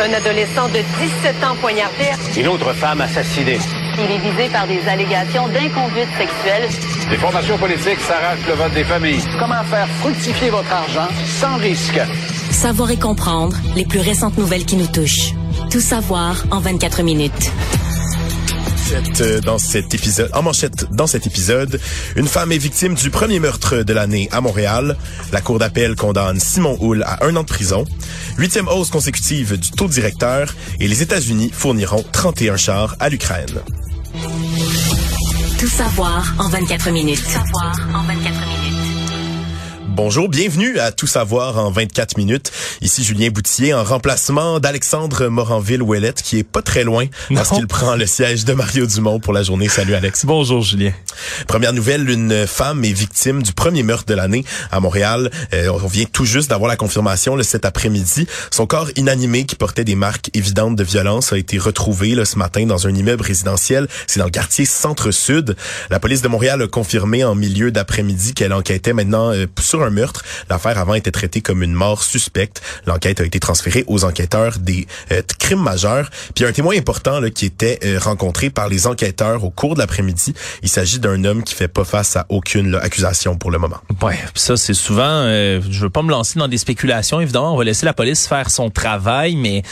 Un adolescent de 17 ans poignardé. Une autre femme assassinée. Il est visé par des allégations d'inconduite sexuelle. Les formations politiques s'arrachent le vote des familles. Comment faire fructifier votre argent sans risque? Savoir et comprendre les plus récentes nouvelles qui nous touchent. Tout savoir en 24 minutes. Euh, en manchette dans cet épisode, une femme est victime du premier meurtre de l'année à Montréal. La cour d'appel condamne Simon Hull à un an de prison. Huitième hausse consécutive du taux directeur et les États-Unis fourniront 31 chars à l'Ukraine. Tout savoir en 24 minutes. Tout savoir en 24 minutes. Bonjour, bienvenue à Tout savoir en 24 minutes. Ici Julien Boutier en remplacement d'Alexandre Moranville-Ouellette qui est pas très loin parce qu'il prend le siège de Mario Dumont pour la journée. Salut Alex. Bonjour Julien. Première nouvelle, une femme est victime du premier meurtre de l'année à Montréal. Euh, on vient tout juste d'avoir la confirmation le cet après-midi. Son corps inanimé qui portait des marques évidentes de violence a été retrouvé là, ce matin dans un immeuble résidentiel. C'est dans le quartier Centre-Sud. La police de Montréal a confirmé en milieu d'après-midi qu'elle enquêtait maintenant euh, sur un meurtre. L'affaire avant était traitée comme une mort suspecte. L'enquête a été transférée aux enquêteurs des euh, crimes majeurs. Puis un témoin important là, qui était euh, rencontré par les enquêteurs au cours de l'après-midi. Il s'agit d'un homme qui fait pas face à aucune accusation pour le moment. Ouais, ça c'est souvent. Euh, je veux pas me lancer dans des spéculations. Évidemment, on va laisser la police faire son travail, mais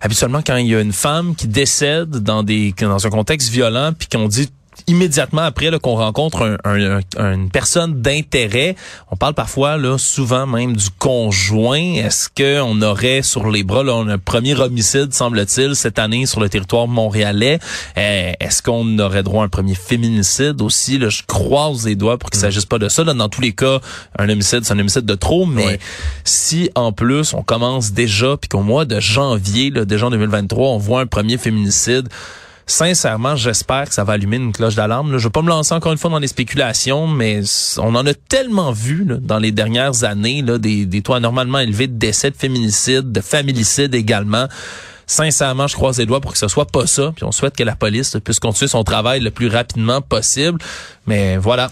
habituellement quand il y a une femme qui décède dans des dans un contexte violent, puis qu'on dit immédiatement après qu'on rencontre un, une personne d'intérêt, on parle parfois là souvent même du conjoint. Est-ce que on aurait sur les bras là, un premier homicide semble-t-il cette année sur le territoire montréalais? Euh, Est-ce qu'on aurait droit à un premier féminicide aussi? Là, Je croise les doigts pour qu'il ne mm. s'agisse pas de ça. Là, dans tous les cas, un homicide, c'est un homicide de trop. Mais si en plus on commence déjà puis qu'au mois de janvier, là, déjà en 2023, on voit un premier féminicide sincèrement, j'espère que ça va allumer une cloche d'alarme. Je ne vais pas me lancer encore une fois dans les spéculations, mais on en a tellement vu dans les dernières années là, des, des taux anormalement élevés de décès de féminicides, de familicides également. Sincèrement, je croise les doigts pour que ce soit pas ça. Puis on souhaite que la police puisse continuer son travail le plus rapidement possible. Mais voilà.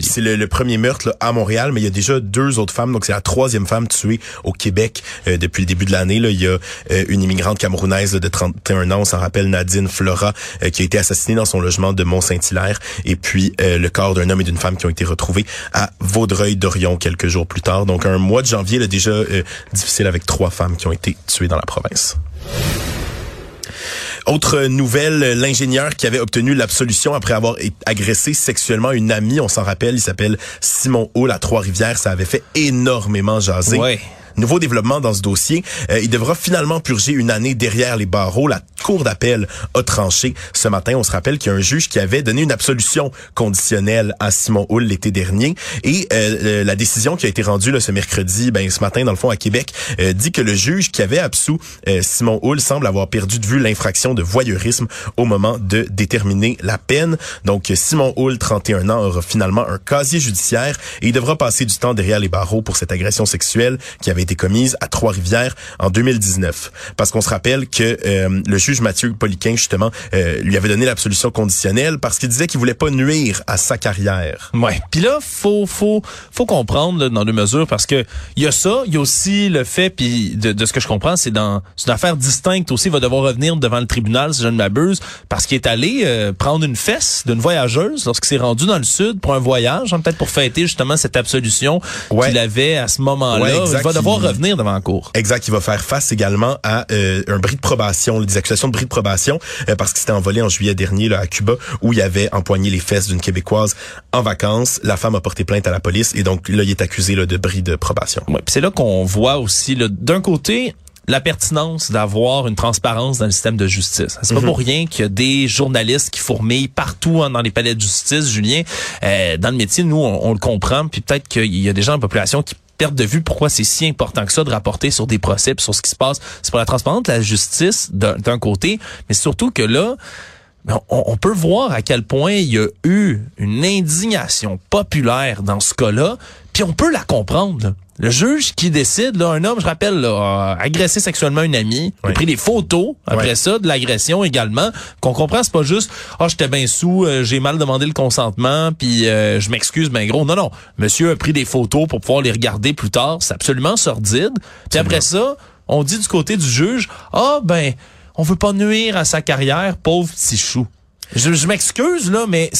c'est le, premier meurtre à Montréal, mais il y a déjà deux autres femmes. Donc c'est la troisième femme tuée au Québec euh, depuis le début de l'année. Il y a euh, une immigrante camerounaise de 31 ans, on s'en rappelle, Nadine Flora, euh, qui a été assassinée dans son logement de Mont-Saint-Hilaire. Et puis le corps d'un homme et d'une femme qui ont été retrouvés à Vaudreuil-Dorion quelques jours plus tard. Donc un mois de janvier là, déjà difficile avec trois femmes qui ont été tuées dans la province. Autre nouvelle, l'ingénieur qui avait obtenu l'absolution après avoir agressé sexuellement une amie, on s'en rappelle, il s'appelle Simon Hall à Trois-Rivières, ça avait fait énormément jaser. Nouveau développement dans ce dossier, euh, il devra finalement purger une année derrière les barreaux. La Cour d'appel a tranché ce matin. On se rappelle qu'il y a un juge qui avait donné une absolution conditionnelle à Simon Hull l'été dernier. Et euh, euh, la décision qui a été rendue là, ce mercredi, ben, ce matin, dans le fond, à Québec, dit que le juge qui avait absous Simon Hull semble avoir perdu de vue l'infraction de voyeurisme au moment de déterminer la peine. Donc, Simon Hull, 31 ans, aura finalement un casier judiciaire et il devra passer du temps derrière les barreaux pour cette agression sexuelle qui avait été commise à Trois-Rivières en 2019. Parce qu'on se rappelle que euh, le juge Mathieu Poliquin, justement, euh, lui avait donné l'absolution conditionnelle parce qu'il disait qu'il voulait pas nuire à sa carrière. Ouais. Puis là, faut faut faut comprendre dans deux mesures parce que il y a ça, il y a aussi le fait puis de, de, ce que je comprends, c'est dans une affaire distincte aussi, il va devoir revenir devant le tribunal si je ne m'abuse parce qu'il est allé euh, prendre une fesse d'une voyageuse lorsqu'il s'est rendu dans le sud pour un voyage, hein, peut-être pour fêter justement cette absolution qu'il avait à ce moment-là. il va devoir revenir devant la cour. Exact. Il va faire face également à euh, un bris de probation, des accusations de bris de probation, euh, parce qu'il s'était envolé en juillet dernier là, à Cuba, où il avait empoigné les fesses d'une Québécoise en vacances. La femme a porté plainte à la police et donc là, il est accusé là, de bris de probation. Ouais, c'est là qu'on voit aussi, d'un côté, la pertinence d'avoir une transparence dans le système de justice. C'est pas mhm. pour rien qu'il y a des journalistes qui fourmillent partout hein, dans les palais de justice, Julien. Euh, dans le métier, nous, on, on le comprend, puis peut-être qu'il y a des gens en population qui perdre de vue pourquoi c'est si important que ça de rapporter sur des procès, sur ce qui se passe. C'est pour la transparence la justice d'un côté, mais surtout que là, ben, on, on, peut voir à quel point il y a eu une indignation populaire dans ce cas-là, puis on peut la comprendre. Le juge qui décide, là, un homme, je rappelle, a agressé sexuellement une amie, a pris des photos après ça de l'agression également, qu'on comprend, c'est pas juste « Ah, oh, j'étais bien sous, euh, j'ai mal demandé le consentement, puis euh, je m'excuse, ben gros. » Non, non. Monsieur a pris des photos pour pouvoir les regarder plus tard. C'est absolument sordide. Puis après ça, on dit du côté du juge, ah ben, on veut pas nuire à sa carrière, pauvre petit chou. Je, je m'excuse là, mais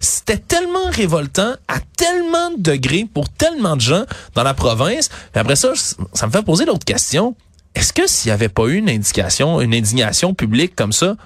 c'était tellement révoltant à tellement de degrés pour tellement de gens dans la province. Et après ça, ça me fait poser l'autre question. Est-ce que s'il n'y avait pas eu une indication, une indignation publique comme ça,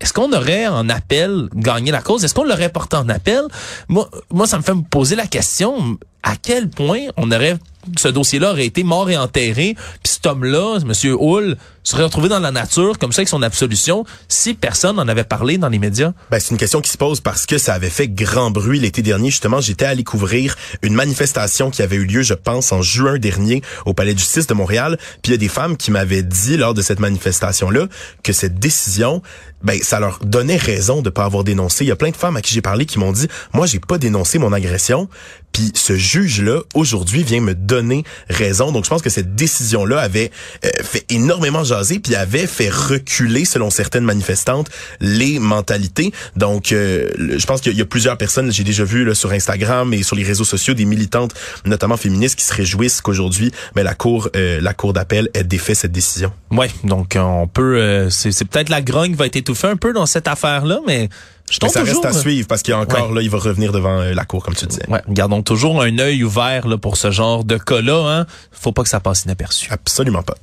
est-ce qu'on aurait en appel gagné la cause? Est-ce qu'on l'aurait porté en appel? Moi, moi, ça me fait me poser la question à quel point on aurait ce dossier-là aurait été mort et enterré, puis cet homme-là, Monsieur Hull, serait retrouvé dans la nature comme ça avec son absolution si personne n'en avait parlé dans les médias? Ben, c'est une question qui se pose parce que ça avait fait grand bruit l'été dernier. Justement, j'étais allé couvrir une manifestation qui avait eu lieu, je pense, en juin dernier au Palais de justice de Montréal. Puis il y a des femmes qui m'avaient dit lors de cette manifestation-là que cette décision, ben, ça leur donnait raison de pas avoir dénoncé. Il y a plein de femmes à qui j'ai parlé qui m'ont dit, moi, j'ai pas dénoncé mon agression. Puis ce juge-là, aujourd'hui, vient me donner raison. Donc, je pense que cette décision-là avait euh, fait énormément jaser, puis avait fait reculer, selon certaines manifestantes, les mentalités. Donc, euh, je pense qu'il y a plusieurs personnes, j'ai déjà vu là, sur Instagram et sur les réseaux sociaux, des militantes, notamment féministes, qui se réjouissent qu'aujourd'hui, mais la cour, euh, la cour d'appel ait défait cette décision. Ouais, donc euh, on peut, euh, c'est peut-être la grogne qui va être étouffée un peu dans cette affaire-là, mais je Mais ça toujours. reste à suivre parce qu'il y a encore Ouais. là, il va revenir devant euh, la cour, comme tu disais. Ouais, gardons toujours un œil ouvert là, pour ce genre de cas-là. Hein. Faut pas que ça passe inaperçu. Absolument pas.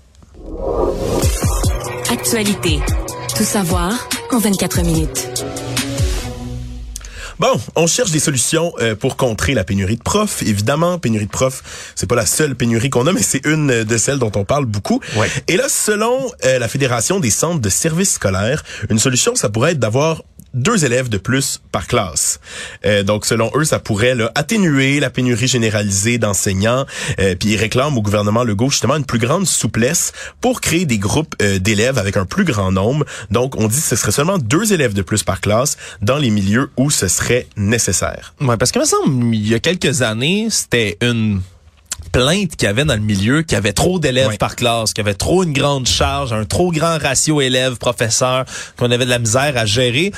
Actualité. Tout savoir en 24 minutes. Bon, on cherche des solutions euh, pour contrer la pénurie de profs. Évidemment, pénurie de profs, c'est pas la seule pénurie qu'on a, mais c'est une de celles dont on parle beaucoup. Ouais. Et là, selon euh, la Fédération des centres de services scolaires, une solution, ça pourrait être d'avoir deux élèves de plus par classe. Euh, donc, selon eux, ça pourrait là, atténuer la pénurie généralisée d'enseignants. Euh, puis ils réclament au gouvernement Legault justement une plus grande souplesse pour créer des groupes euh, d'élèves avec un plus grand nombre. Donc, on dit que ce serait seulement deux élèves de plus par classe dans les milieux où ce serait nécessaire. Ouais, parce que me semble il y a quelques années, c'était une plainte qu'il y avait dans le milieu, qu'il y avait trop d'élèves par classe, qu'il y avait trop une grande charge, un trop grand ratio élèves-professeurs, qu'on avait de la misère à gérer.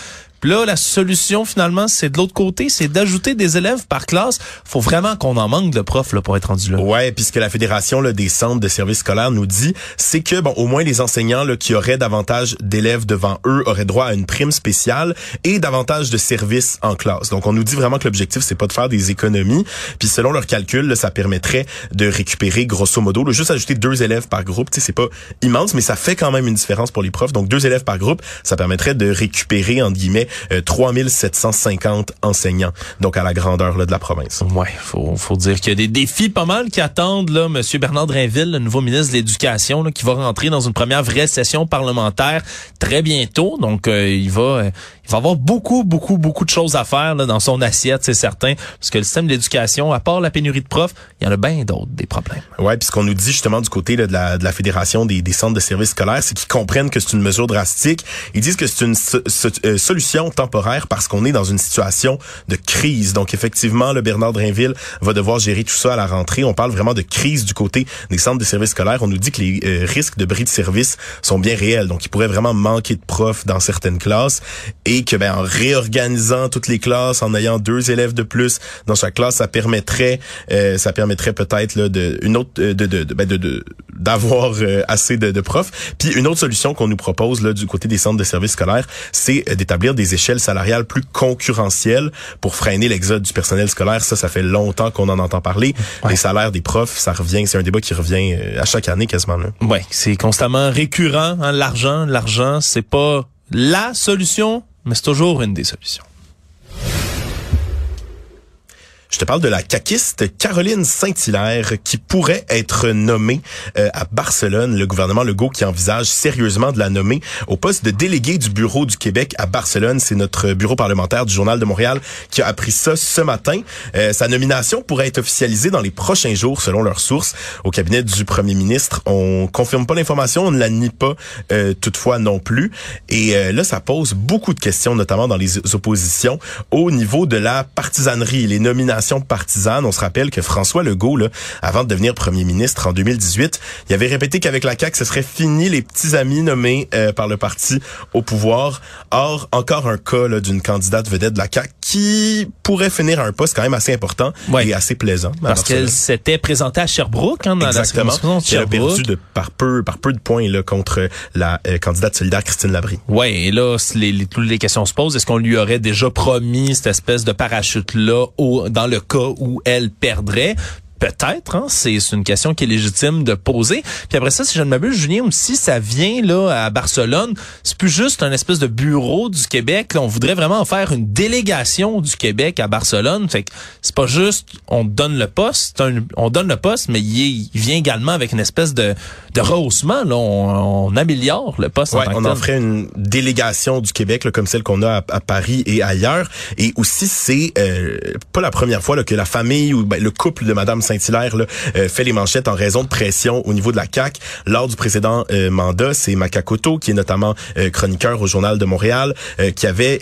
Là, la solution, finalement, c'est de l'autre côté, c'est d'ajouter des élèves par classe. Faut vraiment qu'on en manque de profs là, pour être rendu là. Ouais, puisque la Fédération là, des centres de services scolaires nous dit, c'est que bon, au moins les enseignants là, qui auraient davantage d'élèves devant eux auraient droit à une prime spéciale et davantage de services en classe. Donc on nous dit vraiment que l'objectif c'est pas de faire des économies, puis selon leurs calculs, là, ça permettrait de récupérer grosso modo, juste ajouter deux élèves par groupe, tu sais, c'est pas immense, mais ça fait quand même une différence pour les profs. Donc deux élèves par groupe, ça permettrait de récupérer entre guillemets 3750 enseignants, donc à la grandeur là, de la province. Ouais, faut, faut dire qu'il y a des défis pas mal qui attendent là, Monsieur Bernard Drinville, le nouveau ministre de l'Éducation, qui va rentrer dans une première vraie session parlementaire très bientôt. Donc, euh, il va, euh, il va avoir beaucoup, beaucoup, beaucoup de choses à faire là, dans son assiette, c'est certain, parce que le système de l'éducation, à part la pénurie de profs, il y en a bien d'autres des problèmes. Ouais, puis ce qu'on nous dit justement du côté là, de, la, de la fédération des, des centres de services scolaires, c'est qu'ils comprennent que c'est une mesure drastique. Ils disent que c'est une so- so- euh, solution temporaire parce qu'on est dans une situation de crise. Donc effectivement, le Bernard Drinville va devoir gérer tout ça à la rentrée. On parle vraiment de crise du côté des centres de services scolaires. On nous dit que les euh, risques de bris de service sont bien réels. Donc il pourrait vraiment manquer de profs dans certaines classes et que ben en réorganisant toutes les classes, en ayant deux élèves de plus dans chaque classe, ça permettrait euh, ça permettrait peut-être là de une autre euh, de de de ben, de- de- d'avoir euh, assez de, de profs. Puis une autre solution qu'on nous propose là du côté des centres de services scolaires, c'est euh, d'établir des échelles salariales plus concurrentielles pour freiner l'exode du personnel scolaire. Ça, ça fait longtemps qu'on en entend parler. Les salaires des profs, ça revient, c'est un débat qui revient euh, à chaque année quasiment. Là. Ouais, c'est constamment récurrent, hein, l'argent, l'argent, c'est pas la solution, mais c'est toujours une des solutions. Je te parle de la caquiste Caroline Saint-Hilaire qui pourrait être nommée euh, à Barcelone. Le gouvernement Legault qui envisage sérieusement de la nommer au poste de délégué du bureau du Québec à Barcelone. C'est notre bureau parlementaire du Journal de Montréal qui a appris ça ce matin. Euh, sa nomination pourrait être officialisée dans les prochains jours selon leurs sources au cabinet du premier ministre. On confirme pas l'information, on ne la nie pas euh, toutefois non plus. Et euh, là, ça pose beaucoup de questions, notamment dans les oppositions, au niveau de la partisanerie, les nominations partisane. On se rappelle que François Legault, là, avant de devenir premier ministre en 2018, il avait répété qu'avec la CAQ, ce serait fini les petits amis nommés euh, par le parti au pouvoir. Or, encore un cas d'une candidate vedette de la CAQ qui pourrait finir à un poste quand même assez important et assez plaisant. Parce qu'elle s'était présentée à Sherbrooke, hein, dans Exactement. la Elle a perdu de, par peu, par peu de points là, contre la euh, candidate solidaire Christine Labrie. Ouais, et là, les, les, toutes les questions se posent. Est-ce qu'on lui aurait déjà promis cette espèce de parachute-là dans le cas où elle perdrait? Peut-être, hein? c'est une question qui est légitime de poser. Puis après ça, si je ne m'abuse, Julien, aussi, ça vient là à Barcelone. C'est plus juste un espèce de bureau du Québec. on voudrait vraiment en faire une délégation du Québec à Barcelone. Fait que c'est pas juste on donne le poste, on donne le poste, mais il, vient également avec une espèce de, de rehaussement. Là, on, améliore le poste. Ouais, on en ferait une délégation du Québec là, comme celle qu'on a à, Paris et ailleurs. Et aussi, c'est euh, pas la première fois là, que la famille ou ben, le couple de Madame Saint-Hilaire euh, fait les manchettes en raison de pression au niveau de la CAC lors du précédent euh, mandat. C'est Makakoto qui est notamment euh, chroniqueur au journal de Montréal, qui avait,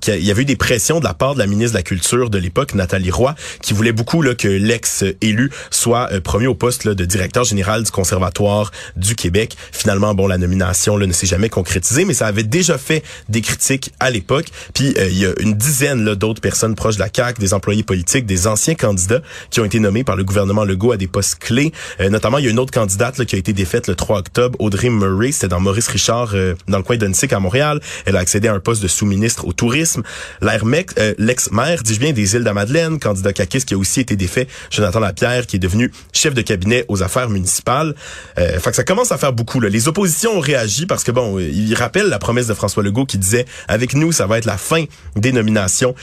qui il y avait eu des pressions de la part de la ministre de la Culture de l'époque, Nathalie Roy, qui voulait beaucoup là, que l'ex-élu soit promu au poste là, de directeur général du Conservatoire du Québec. Finalement, bon, la nomination là, ne s'est jamais concrétisée, mais ça avait déjà fait des critiques à l'époque. Puis il y a une dizaine d'autres personnes proches de la CAC, des employés politiques, des anciens candidats qui ont été nommés par le gouvernement Legault à des postes clés. Euh, notamment, il y a une autre candidate là, qui a été défaite le 3 octobre, Audrey Murray. C'était dans Maurice Richard, euh, dans le coin d'Unsick à Montréal. Elle a accédé à un poste de sous-ministre au tourisme. Euh, l'ex-maire, dis-je bien, des îles de la Madeleine, candidat caquiste qui a aussi été défait, Jonathan Lapierre, qui est devenu chef de cabinet aux affaires municipales. Euh, fait que ça commence à faire beaucoup. Là. Les oppositions ont réagi parce que, bon, il rappelle la promesse de François Legault qui disait, avec nous, ça va être la fin des nominations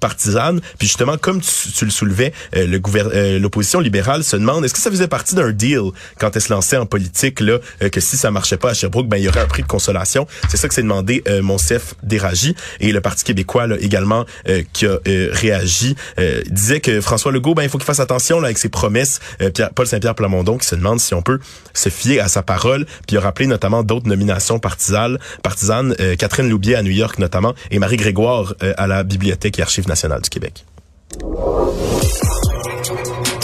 partisanes. Puis justement, comme tu, tu le soulevais, l'opposition libérale se demande est-ce que ça faisait partie d'un deal quand elle se lançait en politique là euh, que si ça marchait pas à Sherbrooke ben il y aurait un prix de consolation? C'est ça que s'est demandé euh, Monsef Déragi et le Parti québécois là, également euh, qui a euh, réagi disait que François Legault ben il faut qu'il fasse attention là avec ses promesses. Pierre, Paul Saint-Pierre Plamondon qui se demande si on peut se fier à sa parole. Puis il a rappelé notamment d'autres nominations partisanes partisanes Catherine Loubier à New York notamment et Marie Grégoire à la Bibliothèque et Archives nationales du Québec.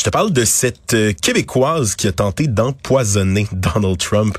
Je te parle de cette euh, Québécoise qui a tenté d'empoisonner Donald Trump.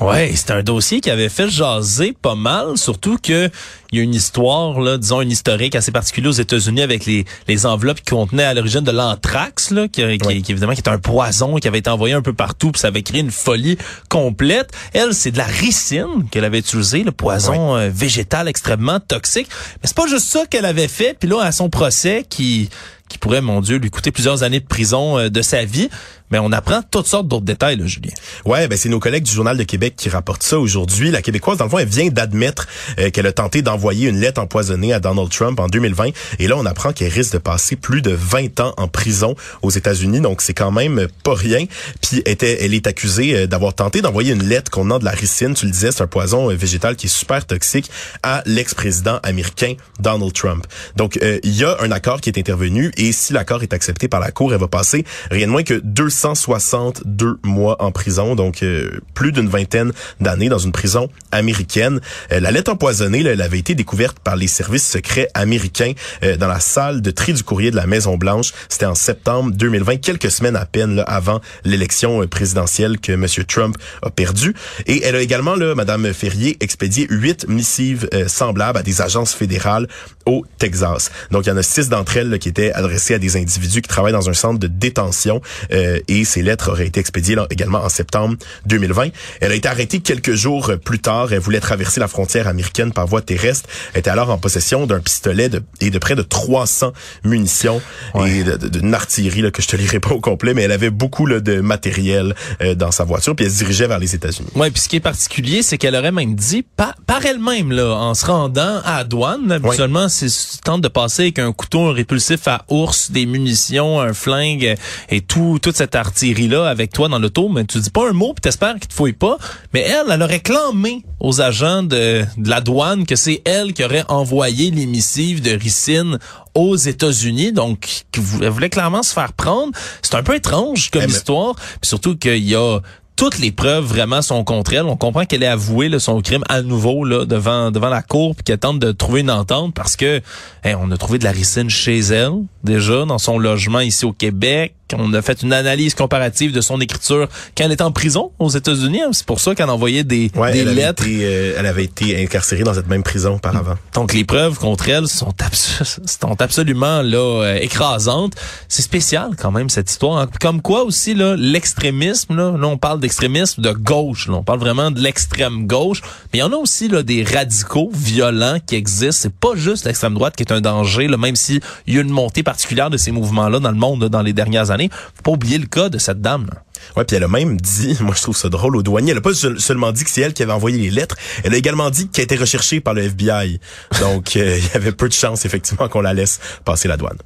Ouais, c'est un dossier qui avait fait jaser pas mal, surtout que il y a une histoire, là, disons une historique assez particulière aux États-Unis avec les, les enveloppes qui contenaient à l'origine de l'anthrax, là, qui, qui, évidemment qui est un poison qui avait été envoyé un peu partout, puis ça avait créé une folie complète. Elle, c'est de la ricine qu'elle avait utilisé, le poison euh, végétal extrêmement toxique. Mais c'est pas juste ça qu'elle avait fait. Puis là, à son procès, qui qui pourrait, mon Dieu, lui coûter plusieurs années de prison euh, de sa vie. Mais on apprend toutes sortes d'autres détails, là, Julien. Ouais, ben c'est nos collègues du Journal de Québec qui rapportent ça aujourd'hui. La Québécoise, dans le fond, elle vient d'admettre euh, qu'elle a tenté d'envoyer une lettre empoisonnée à Donald Trump en 2020. Et là, on apprend qu'elle risque de passer plus de 20 ans en prison aux États-Unis. Donc, c'est quand même pas rien. Puis, était, elle est accusée euh, d'avoir tenté d'envoyer une lettre contenant de la ricine. Tu le disais, c'est un poison végétal qui est super toxique à l'ex-président américain Donald Trump. Donc, il y a un accord qui est intervenu et si l'accord est accepté par la Cour, elle va passer rien de moins que 262 mois en prison, donc euh, plus d'une vingtaine d'années dans une prison américaine. Euh, la lettre empoisonnée, elle avait été découverte par les services secrets américains euh, dans la salle de tri du courrier de la Maison Blanche. C'était en septembre 2020, quelques semaines à peine avant l'élection présidentielle que M. Trump a perdu. Et elle a également, là, Mme Ferrier, expédié huit missives semblables à des agences fédérales au Texas. Donc, il y en a six d'entre elles qui étaient adressées à des individus qui travaillent dans un centre de détention euh, et ces lettres auraient été expédiées également en septembre 2020. Elle a été arrêtée quelques jours plus tard. Elle voulait traverser la frontière américaine par voie terrestre. Elle était alors en possession d'un pistolet de, et de près de 300 munitions et d'une artillerie là, que je te lirai pas au complet, mais elle avait beaucoup là, de matériel euh, dans sa voiture puis elle se dirigeait vers les États-Unis. Ouais, puis ce qui est particulier, c'est qu'elle aurait même dit par, par elle-même là, en se rendant à douane, habituellement c'est tente de passer avec un couteau répulsif à ours des munitions, un flingue et tout toute cette artillerie là avec toi dans l'auto, mais tu dis pas un mot, puis t'espères qu'il te fouille pas. Mais elle, elle aurait clamé aux agents de, de la douane que c'est elle qui aurait envoyé les missives de ricine aux États-Unis, donc elle voulait clairement se faire prendre. C'est un peu étrange comme histoire, puis surtout qu'il y a toutes les preuves vraiment sont contre elle. On comprend qu'elle est avouée là, son crime à nouveau là, devant devant la cour puis qu'elle tente de trouver une entente parce que on a trouvé de la ricine chez elle déjà dans son logement ici au Québec. On a fait une analyse comparative de son écriture quand elle était en prison aux États-Unis. Hein. C'est pour ça qu'elle envoyait des, des elle lettres. Avait été, euh, elle avait été incarcérée dans cette même prison auparavant. Donc les preuves contre elle sont, abs sont absolument là euh, écrasantes. C'est spécial quand même cette histoire. Hein. Comme quoi aussi là l'extrémisme là, là on parle d'extrémisme de gauche. Là. On parle vraiment de l'extrême gauche. Mais il y en a aussi là des radicaux violents qui existent. C'est pas juste l'extrême droite qui est un danger. Là, même s'il y a une montée particulière de ces mouvements là dans le monde là, dans les dernières années. Faut pas oublier le cas de cette dame. Puis elle a même dit, moi je trouve ça drôle au douanier, elle a pas seulement dit que c'est elle qui avait envoyé les lettres, elle a également dit qu'elle était recherchée par le FBI. Donc euh, il y avait peu de chance effectivement qu'on la laisse passer la douane.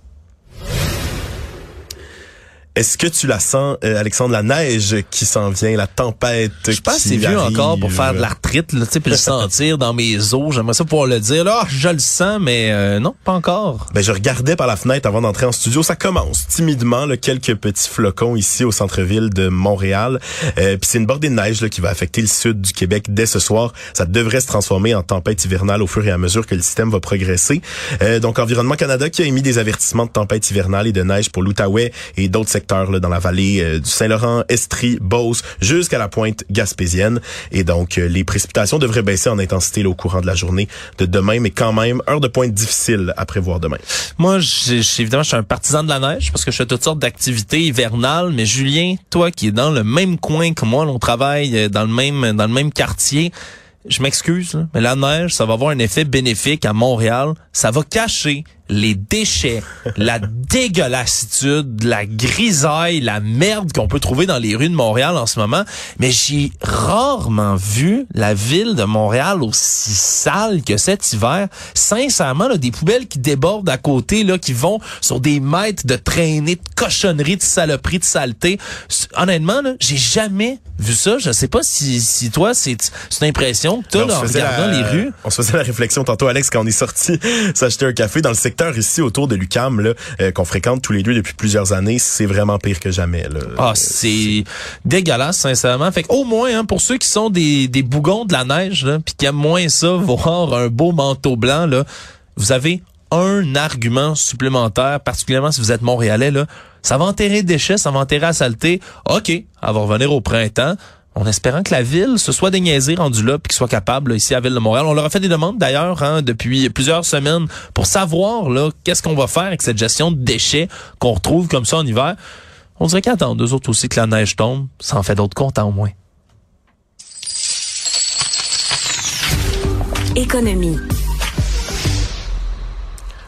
Est-ce que tu la sens, euh, Alexandre, la neige qui s'en vient, la tempête Je pense c'est vieux encore pour faire de l'arthrite, là, tu sais, puis le sentir dans mes os. J'aimerais ça pouvoir le dire. Là, je le sens, mais euh, non, pas encore. Ben, je regardais par la fenêtre avant d'entrer en studio. Ça commence timidement, là, quelques petits flocons ici au centre-ville de Montréal. Euh, puis c'est une bordée de neige là, qui va affecter le sud du Québec dès ce soir. Ça devrait se transformer en tempête hivernale au fur et à mesure que le système va progresser. Euh, donc, Environnement Canada qui a émis des avertissements de tempête hivernale et de neige pour l'Outaouais et d'autres secteurs dans la vallée euh, du Saint-Laurent, Estrie, Beauce, jusqu'à la pointe gaspésienne. Et donc, euh, les précipitations devraient baisser en intensité au courant de la journée de demain, mais quand même, heure de pointe difficile à prévoir demain. Moi, évidemment, je suis un partisan de la neige parce que je fais toutes sortes d'activités hivernales. Mais Julien, toi qui es dans le même coin que moi, on travaille euh, dans le même dans le même quartier je m'excuse, mais la neige, ça va avoir un effet bénéfique à Montréal. Ça va cacher les déchets, la dégueulassitude, la grisaille, la merde qu'on peut trouver dans les rues de Montréal en ce moment. Mais j'ai rarement vu la ville de Montréal aussi sale que cet hiver. Sincèrement, là, des poubelles qui débordent à côté, là, qui vont sur des mètres de traînées, de cochonneries, de saloperies, de saleté. Honnêtement, là, j'ai jamais vu ça. Je sais pas si, si toi, c'est une impression que tu as en regardant les rues. On se faisait la réflexion tantôt, Alex, quand on est sorti s'acheter un café dans le secteur ici autour de l'UCAM euh, qu'on fréquente tous les deux depuis plusieurs années, c'est vraiment pire que jamais. Ah, c'est dégueulasse, sincèrement. Fait au moins, hein, pour ceux qui sont des, des bougons de la neige, puis qui aiment moins ça, voir un beau manteau blanc, là, vous avez un argument supplémentaire, particulièrement si vous êtes montréalais, là. Ça va enterrer des déchets, ça va enterrer la saleté. OK, elle va revenir au printemps en espérant que la ville se soit déniaisée rendue là puis qu'il soit capable ici à Ville de Montréal. On leur a fait des demandes d'ailleurs hein, depuis plusieurs semaines pour savoir là qu'est-ce qu'on va faire avec cette gestion de déchets qu'on retrouve comme ça en hiver. On dirait qu'attendent deux autres aussi que la neige tombe, ça en fait d'autres contents au moins. Économie.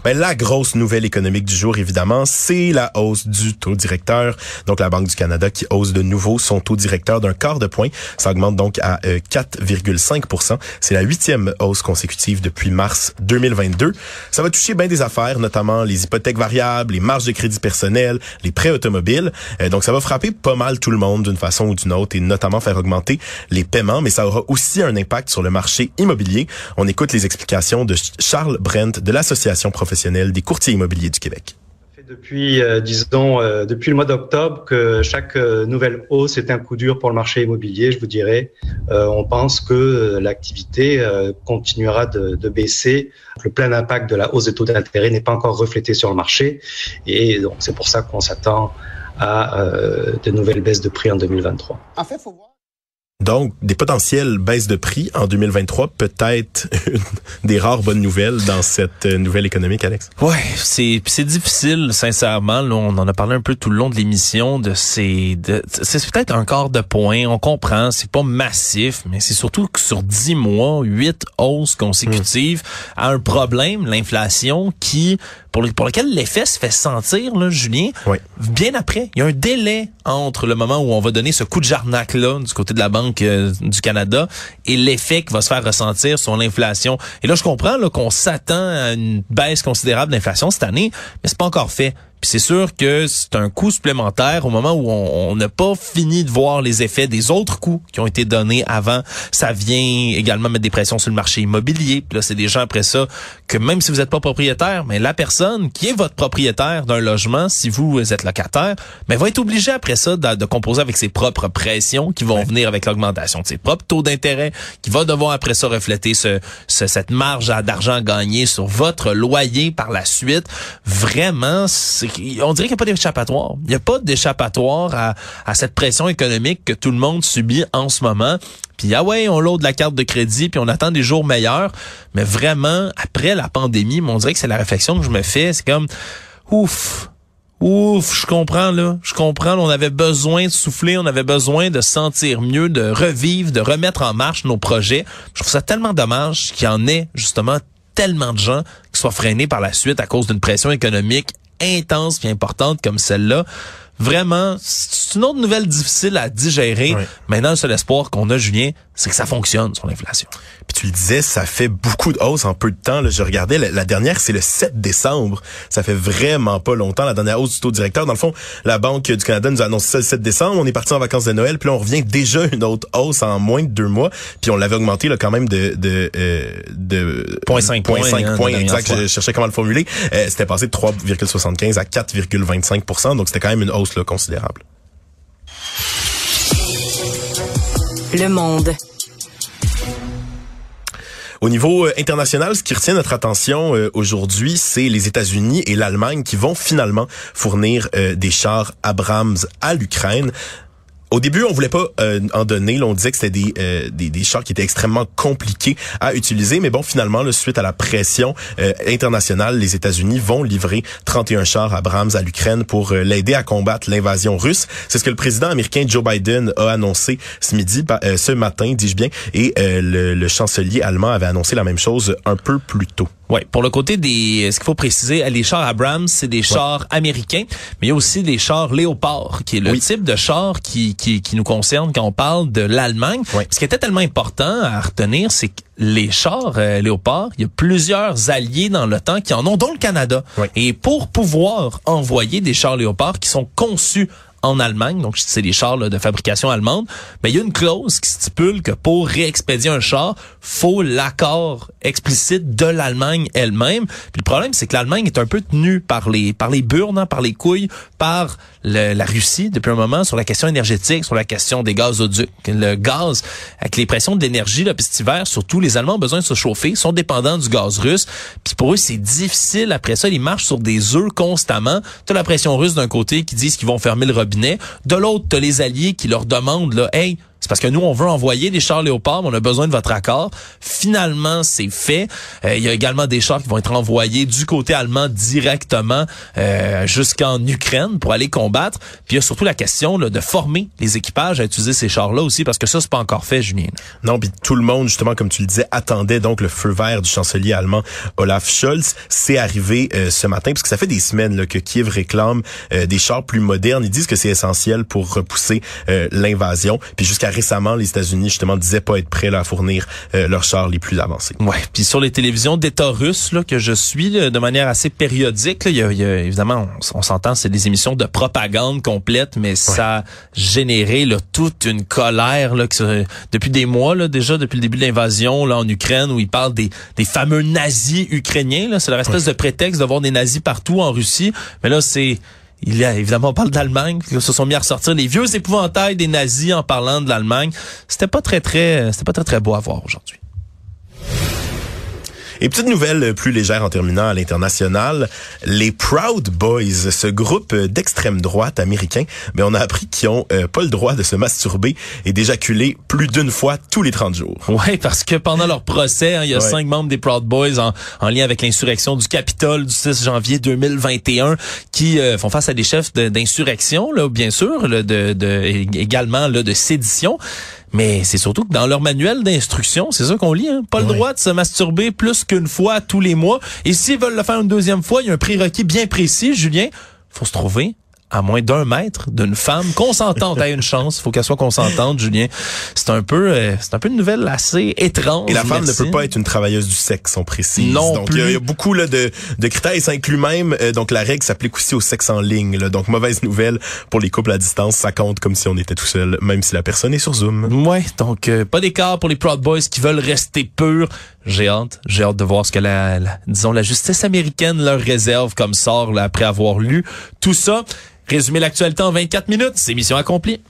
Ben, la grosse nouvelle économique du jour, évidemment, c'est la hausse du taux directeur. Donc, la Banque du Canada qui hausse de nouveau son taux directeur d'un quart de point. Ça augmente donc à 4,5 euh, C'est la huitième hausse consécutive depuis mars 2022. Ça va toucher bien des affaires, notamment les hypothèques variables, les marges de crédit personnel, les prêts automobiles. Euh, donc, ça va frapper pas mal tout le monde d'une façon ou d'une autre et notamment faire augmenter les paiements, mais ça aura aussi un impact sur le marché immobilier. On écoute les explications de Charles Brent de l'Association professionnelle des courtiers immobiliers du Québec depuis, euh, disons, euh, depuis le mois d'octobre que chaque euh, nouvelle hausse est un coup dur pour le marché immobilier, je vous dirais. on pense que l'activité continuera de, de, baisser. Le plein impact de la hausse des taux d'intérêt n'est pas encore reflété sur le marché. Et donc, c'est pour ça qu'on s'attend à de nouvelles baisses de prix en 2023. En fait, faut voir. Donc, des potentielles baisses de prix en 2023, peut-être des rares bonnes nouvelles dans cette euh, nouvelle économique, Alex? Ouais, c'est c'est difficile, sincèrement. Là, on en a parlé un peu tout le long de l'émission de ces. C'est peut-être un quart de point. On comprend, c'est pas massif, mais c'est surtout que sur dix mois, huit hausses consécutives, à un problème, l'inflation, qui pour, pour lequel l'effet se fait sentir, là, Julien, bien après. Il y a un délai entre le moment où on va donner ce coup de jarnac-là du côté de la Banque euh, du Canada et l'effet qui va se faire ressentir sur l'inflation. Et là, je comprends qu'on s'attend à une baisse considérable d'inflation cette année, mais c'est pas encore fait. Puis c'est sûr que c'est un coût supplémentaire au moment où on n'a pas fini de voir les effets des autres coûts qui ont été donnés avant. Ça vient également mettre des pressions sur le marché immobilier. Puis là, c'est des gens après ça que même si vous n'êtes pas propriétaire, mais la personne qui est votre propriétaire d'un logement, si vous êtes locataire, mais va être obligé après ça de, de composer avec ses propres pressions qui vont venir avec l'augmentation de ses propres taux d'intérêt, qui va devoir après ça refléter ce, ce cette marge d'argent gagné sur votre loyer par la suite. Vraiment, on dirait qu'il n'y a pas d'échappatoire. Il n'y a pas d'échappatoire à, cette pression économique que tout le monde subit en ce moment. Puis ah ouais, on load la carte de crédit, puis on attend des jours meilleurs. Mais vraiment, après la pandémie, on dirait que c'est la réflexion que je me fais. C'est comme, ouf, Ouf, je comprends là, je comprends. on avait besoin de souffler, on avait besoin de sentir mieux, de revivre, de remettre en marche nos projets. Je trouve ça tellement dommage qu'il y en ait justement tellement de gens qui soient freinés par la suite à cause d'une pression économique intense et importante comme celle-là. Vraiment, c'est une autre nouvelle difficile à digérer. Maintenant, le seul espoir qu'on a, Julien, c'est que ça fonctionne sur l'inflation. Puis tu le disais, ça fait beaucoup de hausse en peu de temps. Là, je regardais, la, dernière, c'est le 7 décembre. Ça fait vraiment pas longtemps, la dernière hausse du taux directeur. Dans le fond, la Banque du Canada nous a annoncé ça le 7 décembre. On est parti en vacances de Noël, puis là, on revient déjà une autre hausse en moins de deux mois. Puis on l'avait augmenté là, quand même de... de, euh, de point 5 points. Hein, points exact, je, cherchais comment le formuler. Euh, c'était passé de 3,75 à 4,25% Donc c'était quand même une hausse là, considérable. Le monde. Au niveau euh, international, ce qui retient notre attention euh, aujourd'hui, c'est les États-Unis et l'Allemagne qui vont finalement fournir euh, des chars Abrams à l'Ukraine. Au début, on voulait pas euh, en donner. Là, on disait que c'était des, euh, des, des chars qui étaient extrêmement compliqués à utiliser. Mais bon, finalement, là, suite à la pression euh, internationale, les États-Unis vont livrer 31 chars Abrams à l'Ukraine pour l'aider à combattre l'invasion russe. C'est ce que le président américain Joe Biden a annoncé ce midi, ce matin, dis-je bien. Et le, le chancelier allemand avait annoncé la même chose un peu plus tôt. Oui, pour le côté des, ce qu'il faut préciser, les chars Abrams, c'est des chars américains, mais il y a aussi des chars Léopard, qui est le type de char qui, qui, qui, nous concerne quand on parle de l'Allemagne. Ce qui était tellement important à retenir, c'est que les chars euh, Léopard, il y a plusieurs alliés dans l'OTAN qui en ont, dont le Canada. Et pour pouvoir envoyer des chars Léopard qui sont conçus en Allemagne, donc c'est des chars de fabrication allemande, mais il y a une clause qui stipule que pour réexpédier un char, faut l'accord explicite de l'Allemagne elle-même. Puis le problème, c'est que l'Allemagne est un peu tenue par les par les burnes, hein, par les couilles, par la Russie depuis un moment sur la question énergétique, sur la question des gazoducs. Le gaz, avec les pressions de l'énergie, là, puis cet hiver, surtout, les Allemands ont besoin de se chauffer, sont dépendants du gaz russe. Puis pour eux, c'est difficile. Après ça, ils marchent sur des œufs constamment. T'as la pression russe d'un côté qui disent qu'ils vont fermer le robinet. De l'autre, t'as les alliés qui leur demandent, là, hey, c'est parce que nous, on veut envoyer des chars Léopard, mais on a besoin de votre accord. Finalement, c'est fait. Euh, il y a également des chars qui vont être envoyés du côté allemand directement euh, jusqu'en Ukraine pour aller combattre. Puis il y a surtout la question là, de former les équipages à utiliser ces chars-là aussi, parce que ça, c'est pas encore fait, Julien. Non, puis tout le monde, justement, comme tu le disais, attendait donc le feu vert du chancelier allemand Olaf Scholz. C'est arrivé euh, ce matin, parce que ça fait des semaines là, que Kiev réclame des chars plus modernes. Ils disent que c'est essentiel pour repousser l'invasion. Puis jusqu'à récemment, les États-Unis justement disaient pas être prêts à fournir euh, leurs chars les plus avancés. Ouais. Puis sur les télévisions d'État russe là, que je suis de manière assez périodique, il y, a, évidemment, on, s'entend, c'est des émissions de propagande complète, mais ça a généré là, toute une colère là, depuis des mois là, déjà, depuis le début de l'invasion là en Ukraine, où ils parlent des, des fameux nazis ukrainiens. Là, c'est leur espèce de prétexte de voir des nazis partout en Russie, mais là c'est il y a évidemment, on parle d'Allemagne, qui se sont mis à ressortir les vieux épouvantails des nazis en parlant de l'Allemagne. C'était pas très très, c'était pas très très beau à voir aujourd'hui. Et petite nouvelle plus légère en terminant à l'international, les Proud Boys, ce groupe d'extrême droite américain, mais on a appris qu'ils ont euh, pas le droit de se masturber et d'éjaculer plus d'une fois tous les 30 jours. Ouais, parce que pendant leur procès, hein, il y a cinq membres des Proud Boys en, en lien avec l'insurrection du Capitole du 6 janvier 2021 qui euh, font face à des chefs d'insurrection, là, bien sûr, là, de, de, également là, de sédition. Mais c'est surtout que dans leur manuel d'instruction, c'est ça qu'on lit, hein? pas le droit de se masturber plus qu'une fois tous les mois. Et s'ils veulent le faire une deuxième fois, il y a un prérequis bien précis, Julien. faut se trouver à moins d'un mètre d'une femme consentante a une chance. Il faut qu'elle soit consentante, Julien. C'est un peu, euh, c'est un peu une nouvelle assez étrange. Et la femme merci. ne peut pas être une travailleuse du sexe, on précise. Non donc il y a- y, beaucoup là, de, de critères et ça inclut même euh, donc la règle s'applique aussi au sexe en ligne. là. Donc mauvaise nouvelle pour les couples à distance, ça compte comme si on était tout seul, même si la personne est sur Zoom. Ouais, donc euh, pas d'écart pour les Proud Boys qui veulent rester purs. J'ai hâte, j'ai hâte de voir ce que la, disons la justice américaine leur réserve comme sort après avoir lu tout ça. Résumer l'actualité en 24 minutes, c'est mission accomplie.